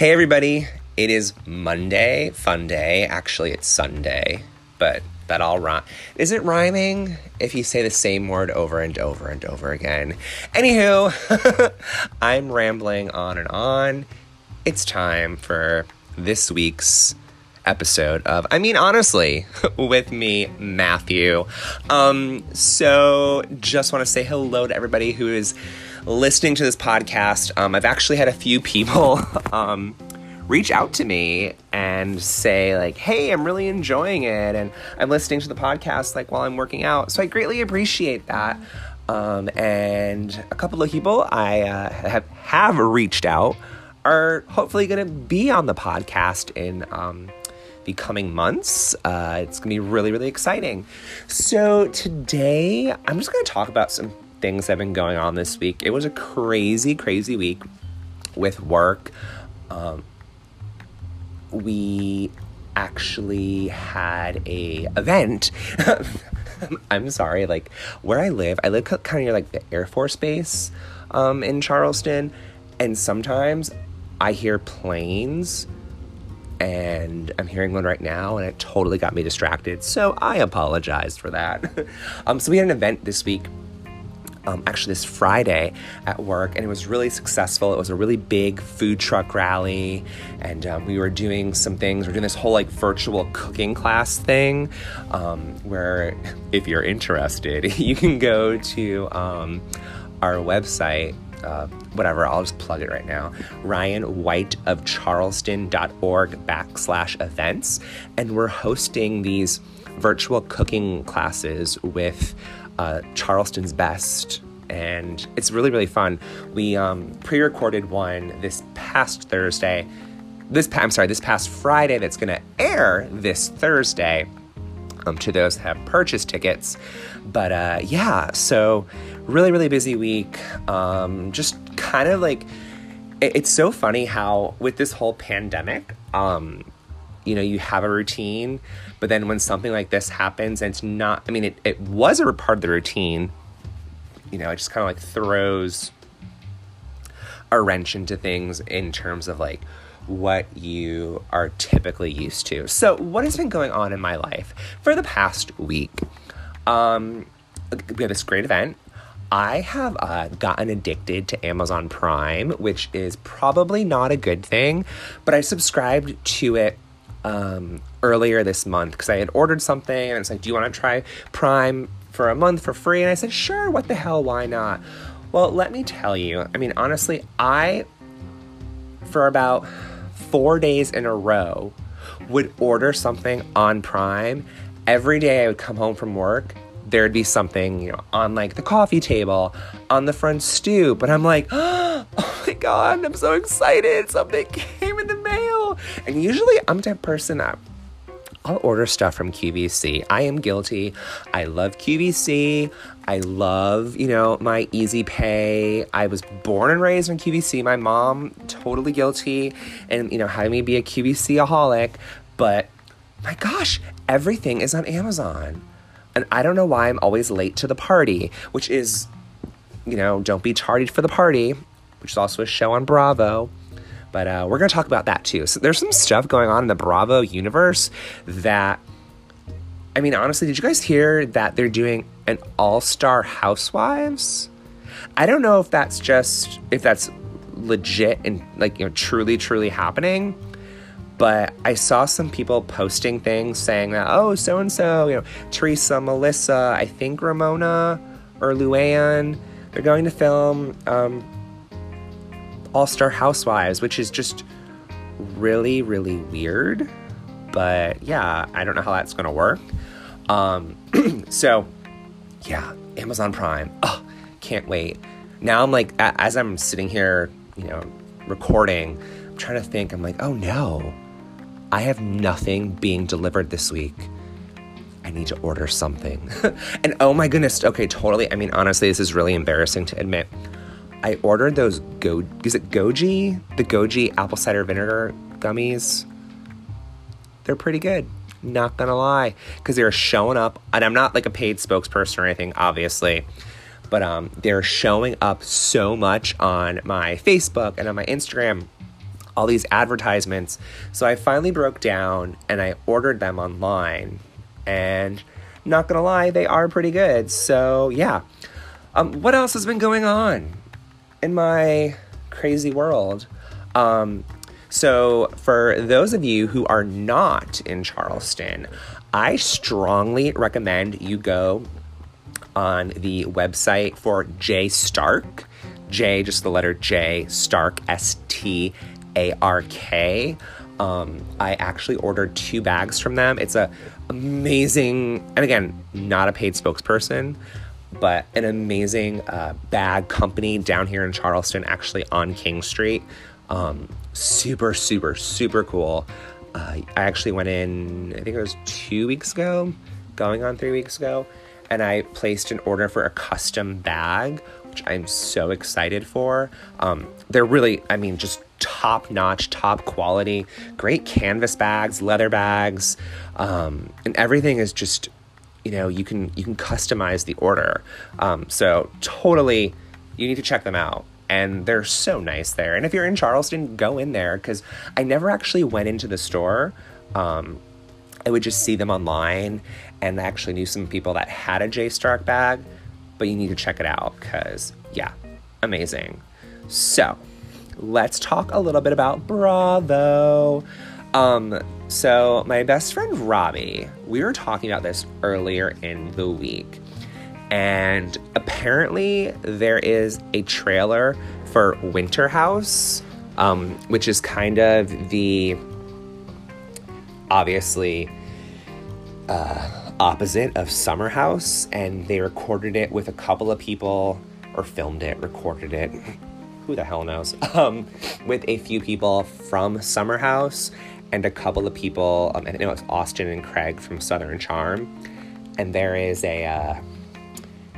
Hey, everybody. It is Monday, fun day. Actually, it's Sunday, but that all rhyme. Is it rhyming if you say the same word over and over and over again? Anywho, I'm rambling on and on. It's time for this week's episode of I mean honestly with me Matthew. Um so just want to say hello to everybody who is listening to this podcast. Um I've actually had a few people um reach out to me and say like hey i'm really enjoying it and i'm listening to the podcast like while i'm working out so i greatly appreciate that um, and a couple of people i uh, have, have reached out are hopefully going to be on the podcast in um, the coming months. Uh, it's going to be really, really exciting. So, today I'm just going to talk about some things that have been going on this week. It was a crazy, crazy week with work. Um, we actually had a event. I'm sorry, like where I live, I live kind of near like the Air Force Base um, in Charleston, and sometimes I hear planes and I'm hearing one right now, and it totally got me distracted. So I apologize for that. um, so we had an event this week, um, actually this Friday at work, and it was really successful. It was a really big food truck rally, and um, we were doing some things. We're doing this whole like virtual cooking class thing, um, where if you're interested, you can go to um, our website uh, whatever, I'll just plug it right now. Ryan White of Charleston.org backslash events. And we're hosting these virtual cooking classes with uh, Charleston's Best. And it's really, really fun. We um, pre recorded one this past Thursday. This, I'm sorry, this past Friday that's going to air this Thursday um, to those that have purchased tickets. But uh, yeah, so really, really busy week. Um, just kind of like, it, it's so funny how with this whole pandemic, um, you know, you have a routine, but then when something like this happens, and it's not, I mean, it, it was a part of the routine, you know, it just kind of like throws a wrench into things in terms of like, what you are typically used to. So, what has been going on in my life for the past week? Um, we had this great event. I have uh, gotten addicted to Amazon Prime, which is probably not a good thing, but I subscribed to it um, earlier this month because I had ordered something and it's like, Do you want to try Prime for a month for free? And I said, Sure, what the hell, why not? Well, let me tell you, I mean, honestly, I, for about four days in a row, would order something on Prime. Every day I would come home from work there'd be something, you know, on like the coffee table, on the front stoop. But I'm like, oh my God, I'm so excited. Something came in the mail. And usually I'm type person that I'll order stuff from QVC. I am guilty. I love QVC. I love, you know, my easy pay. I was born and raised on QVC. My mom, totally guilty, and, you know, having me be a QVC aholic. But my gosh, everything is on Amazon. And I don't know why I'm always late to the party, which is, you know, don't be tardied for the party, which is also a show on Bravo. But uh, we're going to talk about that too. So there's some stuff going on in the Bravo universe that, I mean, honestly, did you guys hear that they're doing an all star Housewives? I don't know if that's just, if that's legit and like, you know, truly, truly happening but I saw some people posting things saying that, oh, so and so, you know, Teresa, Melissa, I think Ramona or Luann, they're going to film um, All Star Housewives, which is just really, really weird. But yeah, I don't know how that's going to work. Um, so, yeah, Amazon Prime. Oh, can't wait. Now I'm like, as I'm sitting here, you know, recording, I'm trying to think, I'm like, oh no I have nothing being delivered this week. I need to order something. and oh my goodness, okay, totally. I mean, honestly, this is really embarrassing to admit. I ordered those go is it goji? The goji apple cider vinegar gummies. They're pretty good. Not gonna lie. Because they're showing up, and I'm not like a paid spokesperson or anything, obviously. But um, they're showing up so much on my Facebook and on my Instagram all these advertisements. So I finally broke down and I ordered them online. And not gonna lie, they are pretty good. So yeah. Um, what else has been going on in my crazy world? Um, so, for those of you who are not in Charleston, I strongly recommend you go on the website for J Stark. J, just the letter J, Stark, S T A R K. Um, I actually ordered two bags from them. It's a amazing, and again, not a paid spokesperson, but an amazing uh, bag company down here in Charleston, actually on King Street. Um, super, super, super cool. Uh, I actually went in, I think it was two weeks ago, going on three weeks ago, and I placed an order for a custom bag, which I'm so excited for. Um, they're really, I mean, just top notch, top quality, great canvas bags, leather bags, um, and everything is just, you know, you can you can customize the order. Um, so totally, you need to check them out and they're so nice there. And if you're in Charleston, go in there because I never actually went into the store. Um, I would just see them online, and I actually knew some people that had a J Stark bag, but you need to check it out because, yeah, amazing. So, let's talk a little bit about Bravo. Um, so, my best friend Robbie, we were talking about this earlier in the week. And apparently, there is a trailer for Winter House, um, which is kind of the obviously uh, opposite of Summer House. And they recorded it with a couple of people, or filmed it, recorded it. Who the hell knows? Um, with a few people from Summer House and a couple of people. Um, I know it's Austin and Craig from Southern Charm. And there is a. Uh,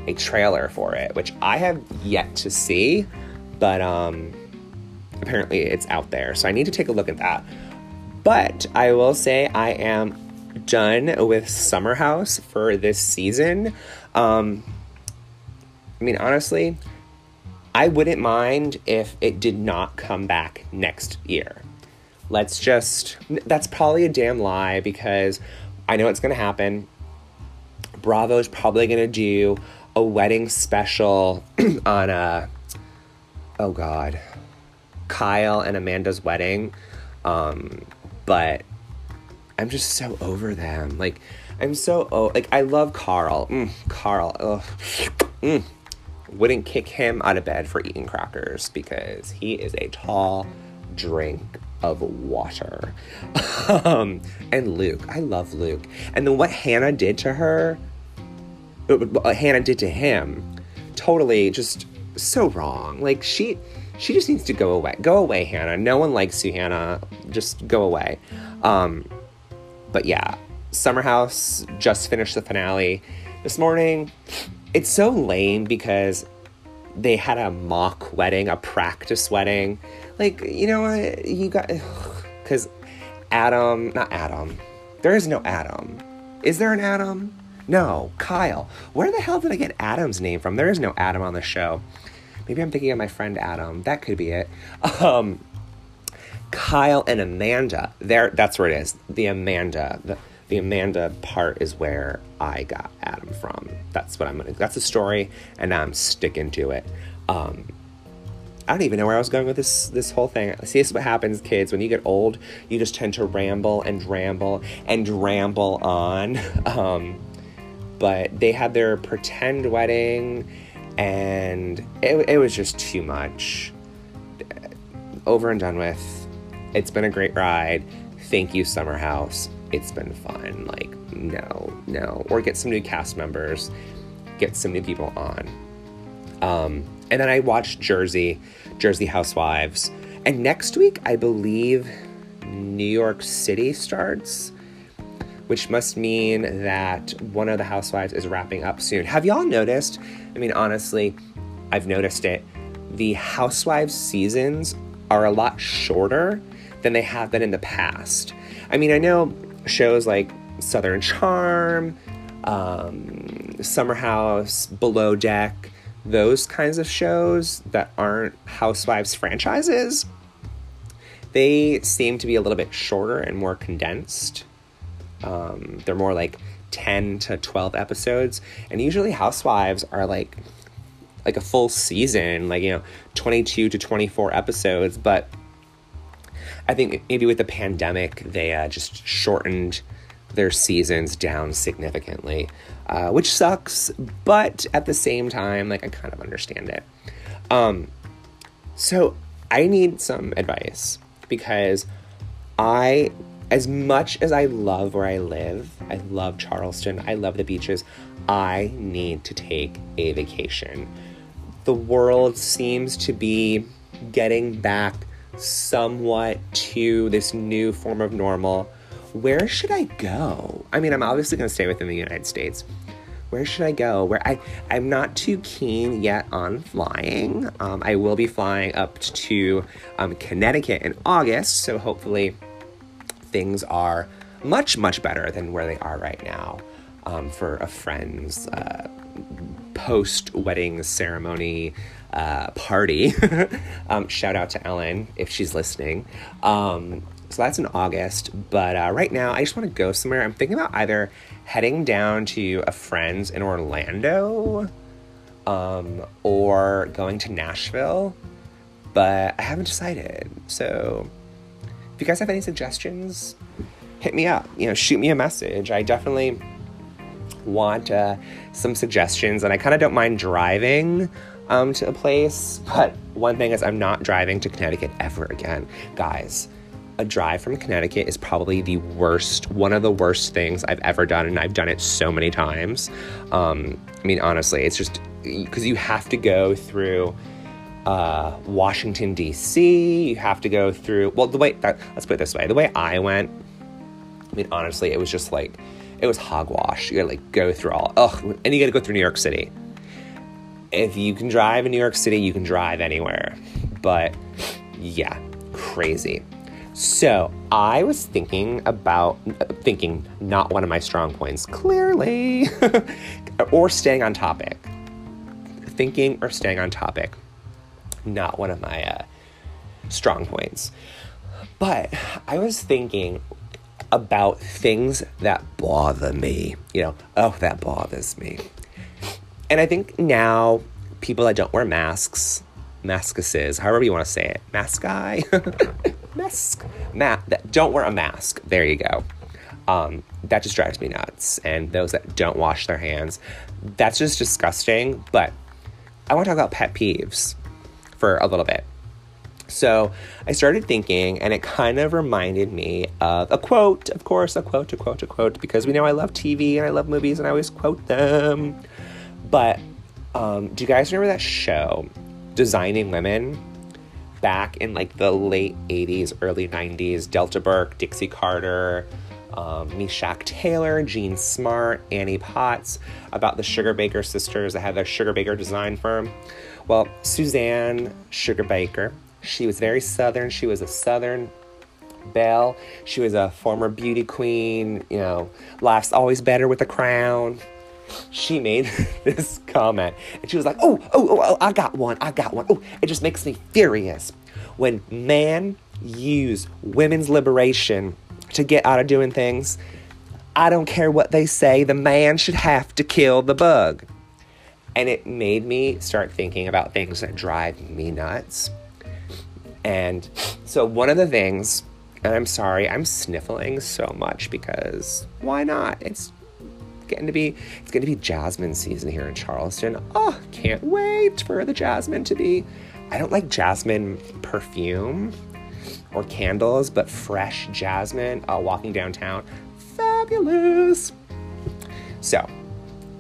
a trailer for it, which I have yet to see, but um, apparently it's out there. So I need to take a look at that. But I will say I am done with Summer House for this season. Um, I mean, honestly, I wouldn't mind if it did not come back next year. Let's just, that's probably a damn lie because I know it's going to happen. Bravo is probably going to do a wedding special on a uh, oh god kyle and amanda's wedding um but i'm just so over them like i'm so oh like i love carl mm, carl ugh. Mm. Wouldn't kick him out of bed for eating crackers because he is a tall drink of water um and luke i love luke and then what hannah did to her what Hannah did to him, totally just so wrong. Like she she just needs to go away. Go away, Hannah. No one likes you, Hannah. Just go away. Um, but yeah, Summer House just finished the finale this morning. It's so lame because they had a mock wedding, a practice wedding. Like, you know what? You got because Adam, not Adam. There is no Adam. Is there an Adam? No, Kyle. Where the hell did I get Adam's name from? There is no Adam on the show. Maybe I'm thinking of my friend Adam. That could be it. Um, Kyle and Amanda. There, that's where it is. The Amanda. The, the Amanda part is where I got Adam from. That's what I'm gonna. That's the story, and I'm sticking to it. Um, I don't even know where I was going with this this whole thing. See, this is what happens, kids. When you get old, you just tend to ramble and ramble and ramble on. Um, but they had their pretend wedding and it, it was just too much. Over and done with. It's been a great ride. Thank you, Summer House. It's been fun. Like, no, no. Or get some new cast members, get some new people on. Um, and then I watched Jersey, Jersey Housewives. And next week, I believe New York City starts which must mean that one of the housewives is wrapping up soon. Have y'all noticed? I mean, honestly, I've noticed it. The housewives seasons are a lot shorter than they have been in the past. I mean, I know shows like Southern Charm, um, Summer House, Below Deck, those kinds of shows that aren't housewives franchises they seem to be a little bit shorter and more condensed. Um, they're more like 10 to 12 episodes. And usually Housewives are like like a full season, like, you know, 22 to 24 episodes. But I think maybe with the pandemic, they uh, just shortened their seasons down significantly, uh, which sucks. But at the same time, like, I kind of understand it. Um, so I need some advice because I, as much as I love where I live, I love Charleston, I love the beaches, I need to take a vacation. The world seems to be getting back somewhat to this new form of normal. Where should I go? I mean, I'm obviously going to stay within the United States where should I go? Where I I'm not too keen yet on flying. Um, I will be flying up to um, Connecticut in August, so hopefully things are much much better than where they are right now um, for a friend's uh, post wedding ceremony uh, party. Um, shout out to Ellen if she's listening. Um, so that's in August. But uh, right now, I just want to go somewhere. I'm thinking about either heading down to a friend's in Orlando um, or going to Nashville. But I haven't decided. So if you guys have any suggestions, hit me up. You know, shoot me a message. I definitely want uh, some suggestions, and I kind of don't mind driving um, to a place. But one thing is, I'm not driving to Connecticut ever again, guys a drive from Connecticut is probably the worst, one of the worst things I've ever done, and I've done it so many times. Um, I mean, honestly, it's just because you have to go through uh, Washington D.C. You have to go through. Well, the way that, let's put it this way: the way I went. I mean, honestly, it was just like it was hogwash. You gotta like go through all. Ugh, and you gotta go through New York City. If you can drive in New York City, you can drive anywhere. But yeah, crazy. So I was thinking about thinking not one of my strong points, clearly, or staying on topic. Thinking or staying on topic, not one of my uh, strong points. But I was thinking about things that bother me. You know, oh, that bothers me. And I think now people that don't wear masks, maskuses, however you want to say it, mask guy. mask. Ma- don't wear a mask. There you go. Um, that just drives me nuts. And those that don't wash their hands, that's just disgusting. But I want to talk about pet peeves for a little bit. So I started thinking, and it kind of reminded me of a quote, of course, a quote, a quote, a quote, because we know I love TV and I love movies and I always quote them. But um, do you guys remember that show, Designing Women? back in like the late 80s, early 90s, Delta Burke, Dixie Carter, um, Meshach Taylor, Jean Smart, Annie Potts, about the Sugarbaker sisters that had their Sugarbaker design firm. Well, Suzanne Sugarbaker, she was very Southern. She was a Southern belle. She was a former beauty queen, you know, life's always better with a crown she made this comment and she was like, oh, oh, oh, oh, I got one, I got one. Oh, it just makes me furious when man use women's liberation to get out of doing things. I don't care what they say, the man should have to kill the bug. And it made me start thinking about things that drive me nuts. And so, one of the things, and I'm sorry, I'm sniffling so much because why not? It's getting to be it's going to be jasmine season here in Charleston. Oh, can't wait for the jasmine to be. I don't like jasmine perfume or candles, but fresh jasmine uh, walking downtown, fabulous. So,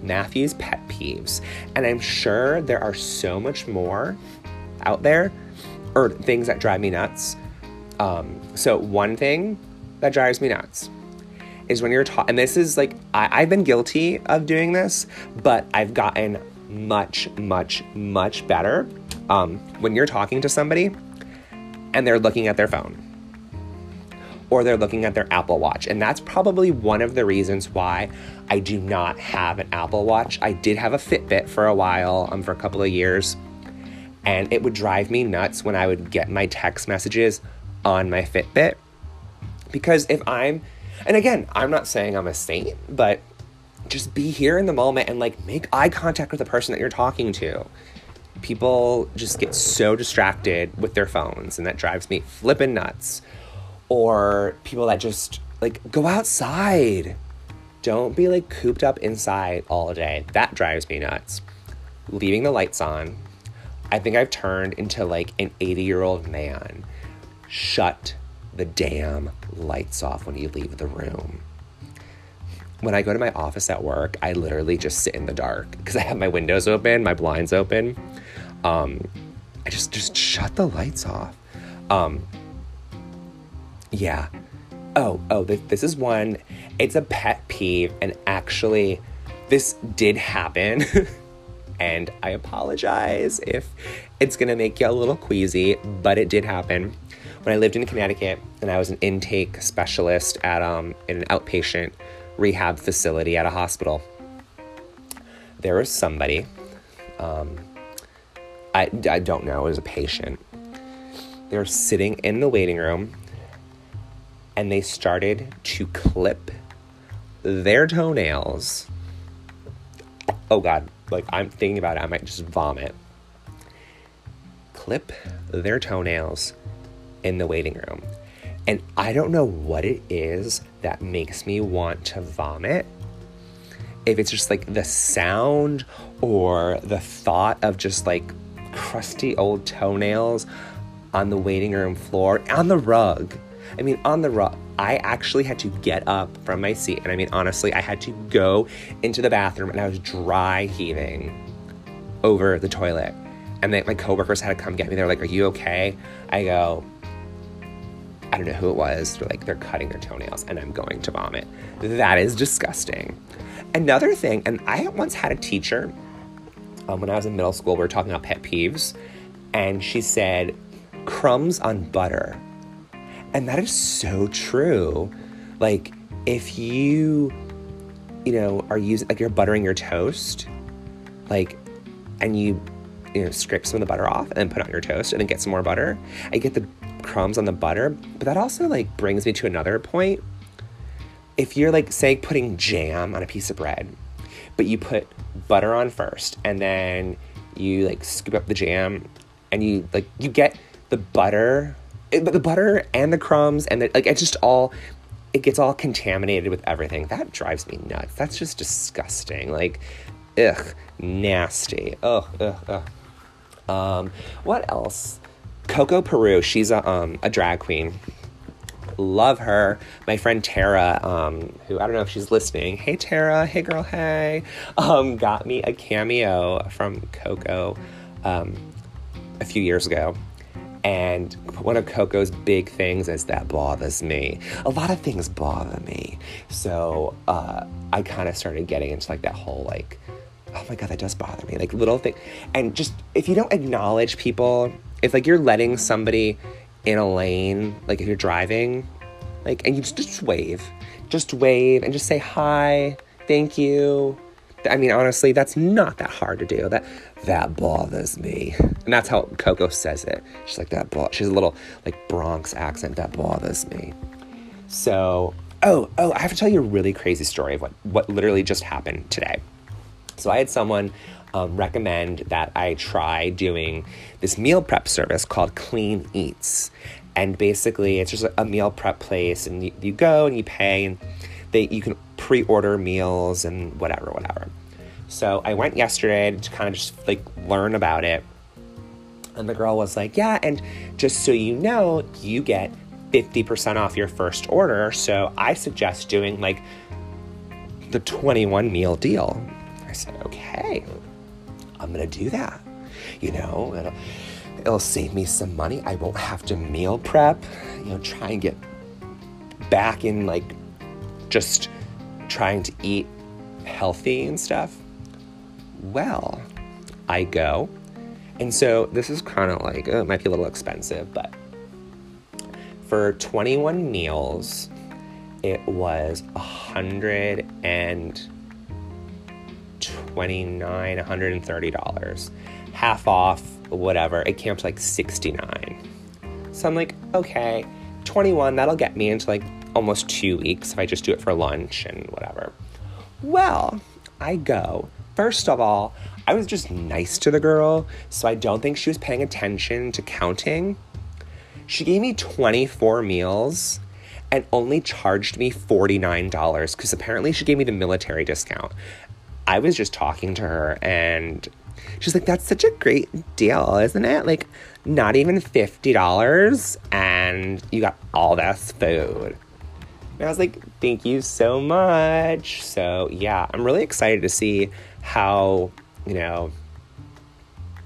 Matthew's pet peeves, and I'm sure there are so much more out there, or things that drive me nuts. Um, so one thing that drives me nuts is when you're talking, and this is like, I- I've been guilty of doing this, but I've gotten much, much, much better. Um, when you're talking to somebody and they're looking at their phone or they're looking at their Apple Watch. And that's probably one of the reasons why I do not have an Apple Watch. I did have a Fitbit for a while, um, for a couple of years, and it would drive me nuts when I would get my text messages on my Fitbit. Because if I'm, and again, I'm not saying I'm a saint, but just be here in the moment and like make eye contact with the person that you're talking to. People just get so distracted with their phones, and that drives me flipping nuts. Or people that just like go outside. Don't be like cooped up inside all day. That drives me nuts. Leaving the lights on. I think I've turned into like an 80 year old man. Shut the damn lights off when you leave the room. When I go to my office at work, I literally just sit in the dark because I have my windows open, my blinds open. Um, I just just shut the lights off. Um, yeah. Oh, oh, this, this is one. It's a pet peeve, and actually, this did happen. and I apologize if it's gonna make you a little queasy, but it did happen. When I lived in Connecticut and I was an intake specialist at um, in an outpatient rehab facility at a hospital, there was somebody, um, I, I don't know, it was a patient. They were sitting in the waiting room and they started to clip their toenails. Oh God, like I'm thinking about it, I might just vomit. Clip their toenails in the waiting room. And I don't know what it is that makes me want to vomit. If it's just like the sound or the thought of just like crusty old toenails on the waiting room floor, on the rug. I mean, on the rug. I actually had to get up from my seat. And I mean, honestly, I had to go into the bathroom and I was dry heaving over the toilet. And then my coworkers had to come get me. They're like, Are you okay? I go, I don't know who it was. Like, They're cutting their toenails and I'm going to vomit. That is disgusting. Another thing, and I once had a teacher um, when I was in middle school, we were talking about pet peeves, and she said, crumbs on butter. And that is so true. Like, if you, you know, are using, like, you're buttering your toast, like, and you, you know, scrape some of the butter off and then put on your toast and then get some more butter, I get the crumbs on the butter. But that also, like, brings me to another point. If you're, like, say, putting jam on a piece of bread, but you put butter on first and then you, like, scoop up the jam and you, like, you get the butter the butter and the crumbs and the, like it just all it gets all contaminated with everything. That drives me nuts. That's just disgusting. Like, ugh, nasty. Ugh, ugh, ugh. Um, what else? Coco Peru. She's a um a drag queen. Love her. My friend Tara, um, who I don't know if she's listening. Hey Tara, hey girl, hey. Um, got me a cameo from Coco um, a few years ago and one of Coco's big things is that bothers me. A lot of things bother me. So uh, I kind of started getting into like that whole like, oh my God, that does bother me. Like little thing. And just if you don't acknowledge people, if like you're letting somebody in a lane, like if you're driving, like, and you just, just wave, just wave and just say hi, thank you. I mean, honestly, that's not that hard to do. That that bothers me. And that's how Coco says it. She's like, that bo-. She's a little like Bronx accent. That bothers me. So, oh, oh, I have to tell you a really crazy story of what, what literally just happened today. So I had someone um, recommend that I try doing this meal prep service called Clean Eatz. And basically, it's just a meal prep place, and you, you go and you pay, and they you can pre-order meals and whatever, whatever. So I went yesterday to kind of just like learn about it. And the girl was like, Yeah, and just so you know, you get 50% off your first order. So I suggest doing like the 21 meal deal. I said, Okay, I'm gonna do that. You know, it'll, it'll save me some money. I won't have to meal prep, you know, try and get back in like just trying to eat healthy and stuff well, I go. And so this is kind of like, oh, it might be a little expensive, but for 21 meals, it was a hundred and twenty-nine, $130. Half off, whatever. It came up to like 69 So I'm like, okay, 21, that'll get me into like almost two weeks if I just do it for lunch and whatever. Well, I go. First of all, I was just nice to the girl, so I don't think she was paying attention to counting. She gave me 24 meals and only charged me $49 because apparently she gave me the military discount. I was just talking to her and she's like, That's such a great deal, isn't it? Like, not even $50 and you got all this food. And I was like, Thank you so much. So, yeah, I'm really excited to see how, you know,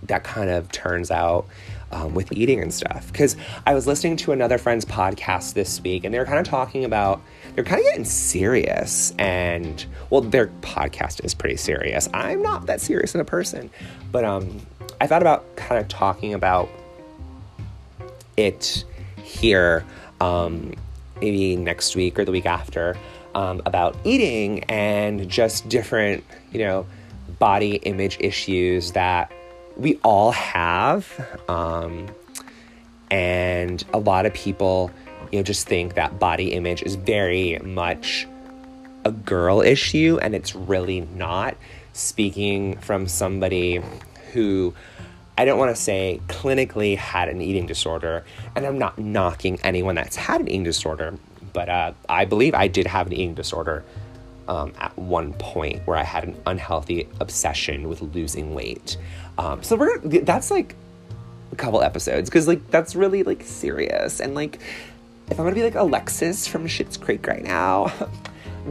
that kind of turns out um, with eating and stuff. Because I was listening to another friend's podcast this week, and they were kind of talking about they're kind of getting serious. And well, their podcast is pretty serious. I'm not that serious in a person, but um, I thought about kind of talking about it here, um, maybe next week or the week after, um, about eating and just different, you know, body image issues that we all have. Um, and a lot of people, you know, just think that body image is very much a girl issue, and it's really not. Speaking from somebody who I don't want to say clinically had an eating disorder, and I'm not knocking anyone that's had an eating disorder, but uh, I believe I did have an eating disorder um, at one point where I had an unhealthy obsession with losing weight. Um, so we're that's like a couple episodes because like that's really like serious and like if I'm gonna be like Alexis from Schitt's Creek right now.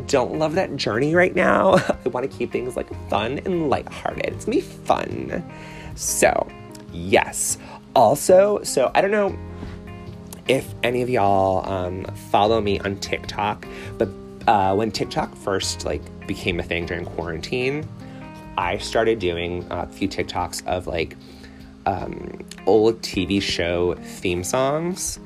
don't love that journey right now. I want to keep things like fun and lighthearted. It's gonna be fun. So, yes. Also, so I don't know if any of y'all um, follow me on TikTok, but uh, when TikTok first like became a thing during quarantine, I started doing a few TikToks of like um, old TV show theme songs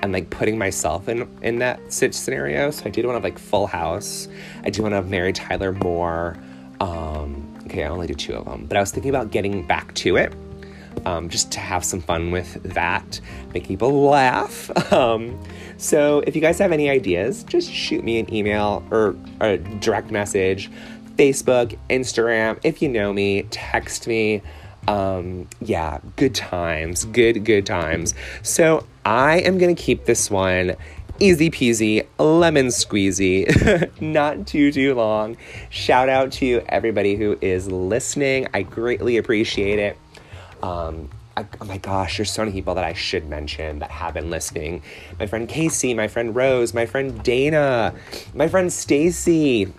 and like putting myself in in that scenario. So I did one of like Full House. I did one of Mary Tyler Moore. Um, okay, I only did two of them, but I was thinking about getting back to it. Um, just to have some fun with that, make people laugh. Um, so if you guys have any ideas, just shoot me an email or a direct message, Facebook, Instagram. If you know me, text me. Um, yeah, good times, good, good times. So I am gonna keep this one easy peasy, lemon squeezy, not too, too long. Shout out to everybody who is listening. I greatly appreciate it. Um, I, oh my gosh, there's so many people that I should mention that have been listening. My friend Casey, my friend Rose, my friend Dana, my friend Stacy.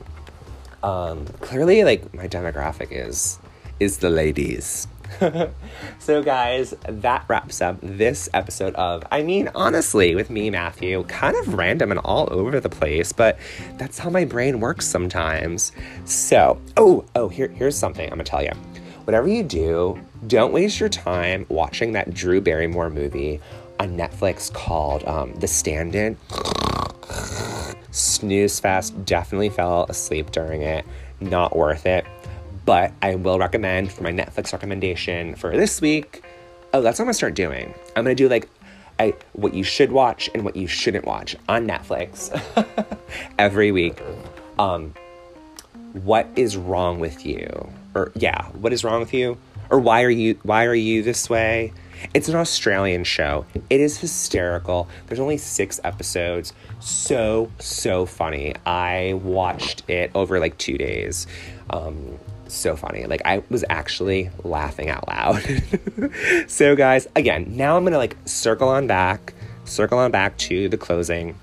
Um, clearly, like my demographic is is the ladies. so, guys, that wraps up this episode of, I mean, honestly, with me, Matthew, kind of random and all over the place, but that's how my brain works sometimes. So, oh, oh, here, here's something I'm gonna tell you whatever you do, don't waste your time watching that Drew Barrymore movie on Netflix called um, The Stand In. Snooze fest, definitely fell asleep during it. Not worth it. But I will recommend for my Netflix recommendation for this week. Oh, that's what I'm gonna start doing. I'm gonna do like I, what you should watch and what you shouldn't watch on Netflix every week. Um, what is wrong with you? or yeah, what is wrong with you? Or why are you why are you this way? It's an Australian show. It is hysterical. There's only 6 episodes. So so funny. I watched it over like 2 days. Um so funny. Like I was actually laughing out loud. so guys, again, now I'm going to like circle on back, circle on back to the closing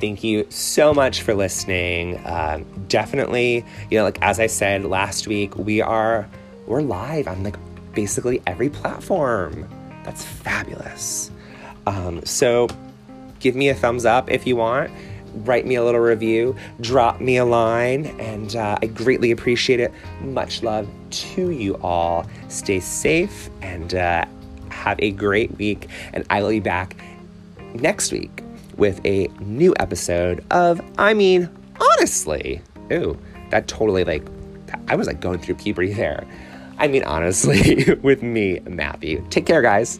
Thank you so much for listening. Um, definitely, you know, like as I said last week, we are we're live on like basically every platform. That's fabulous. Um, so give me a thumbs up if you want. Write me a little review, drop me a line, and uh, I greatly appreciate it. Much love to you all. Stay safe and uh, have a great week, and I will be back next week with a new episode of I mean, honestly. Ooh, that totally like, I was like going through puberty there. I mean, honestly, with me, Matthew. Take care, guys.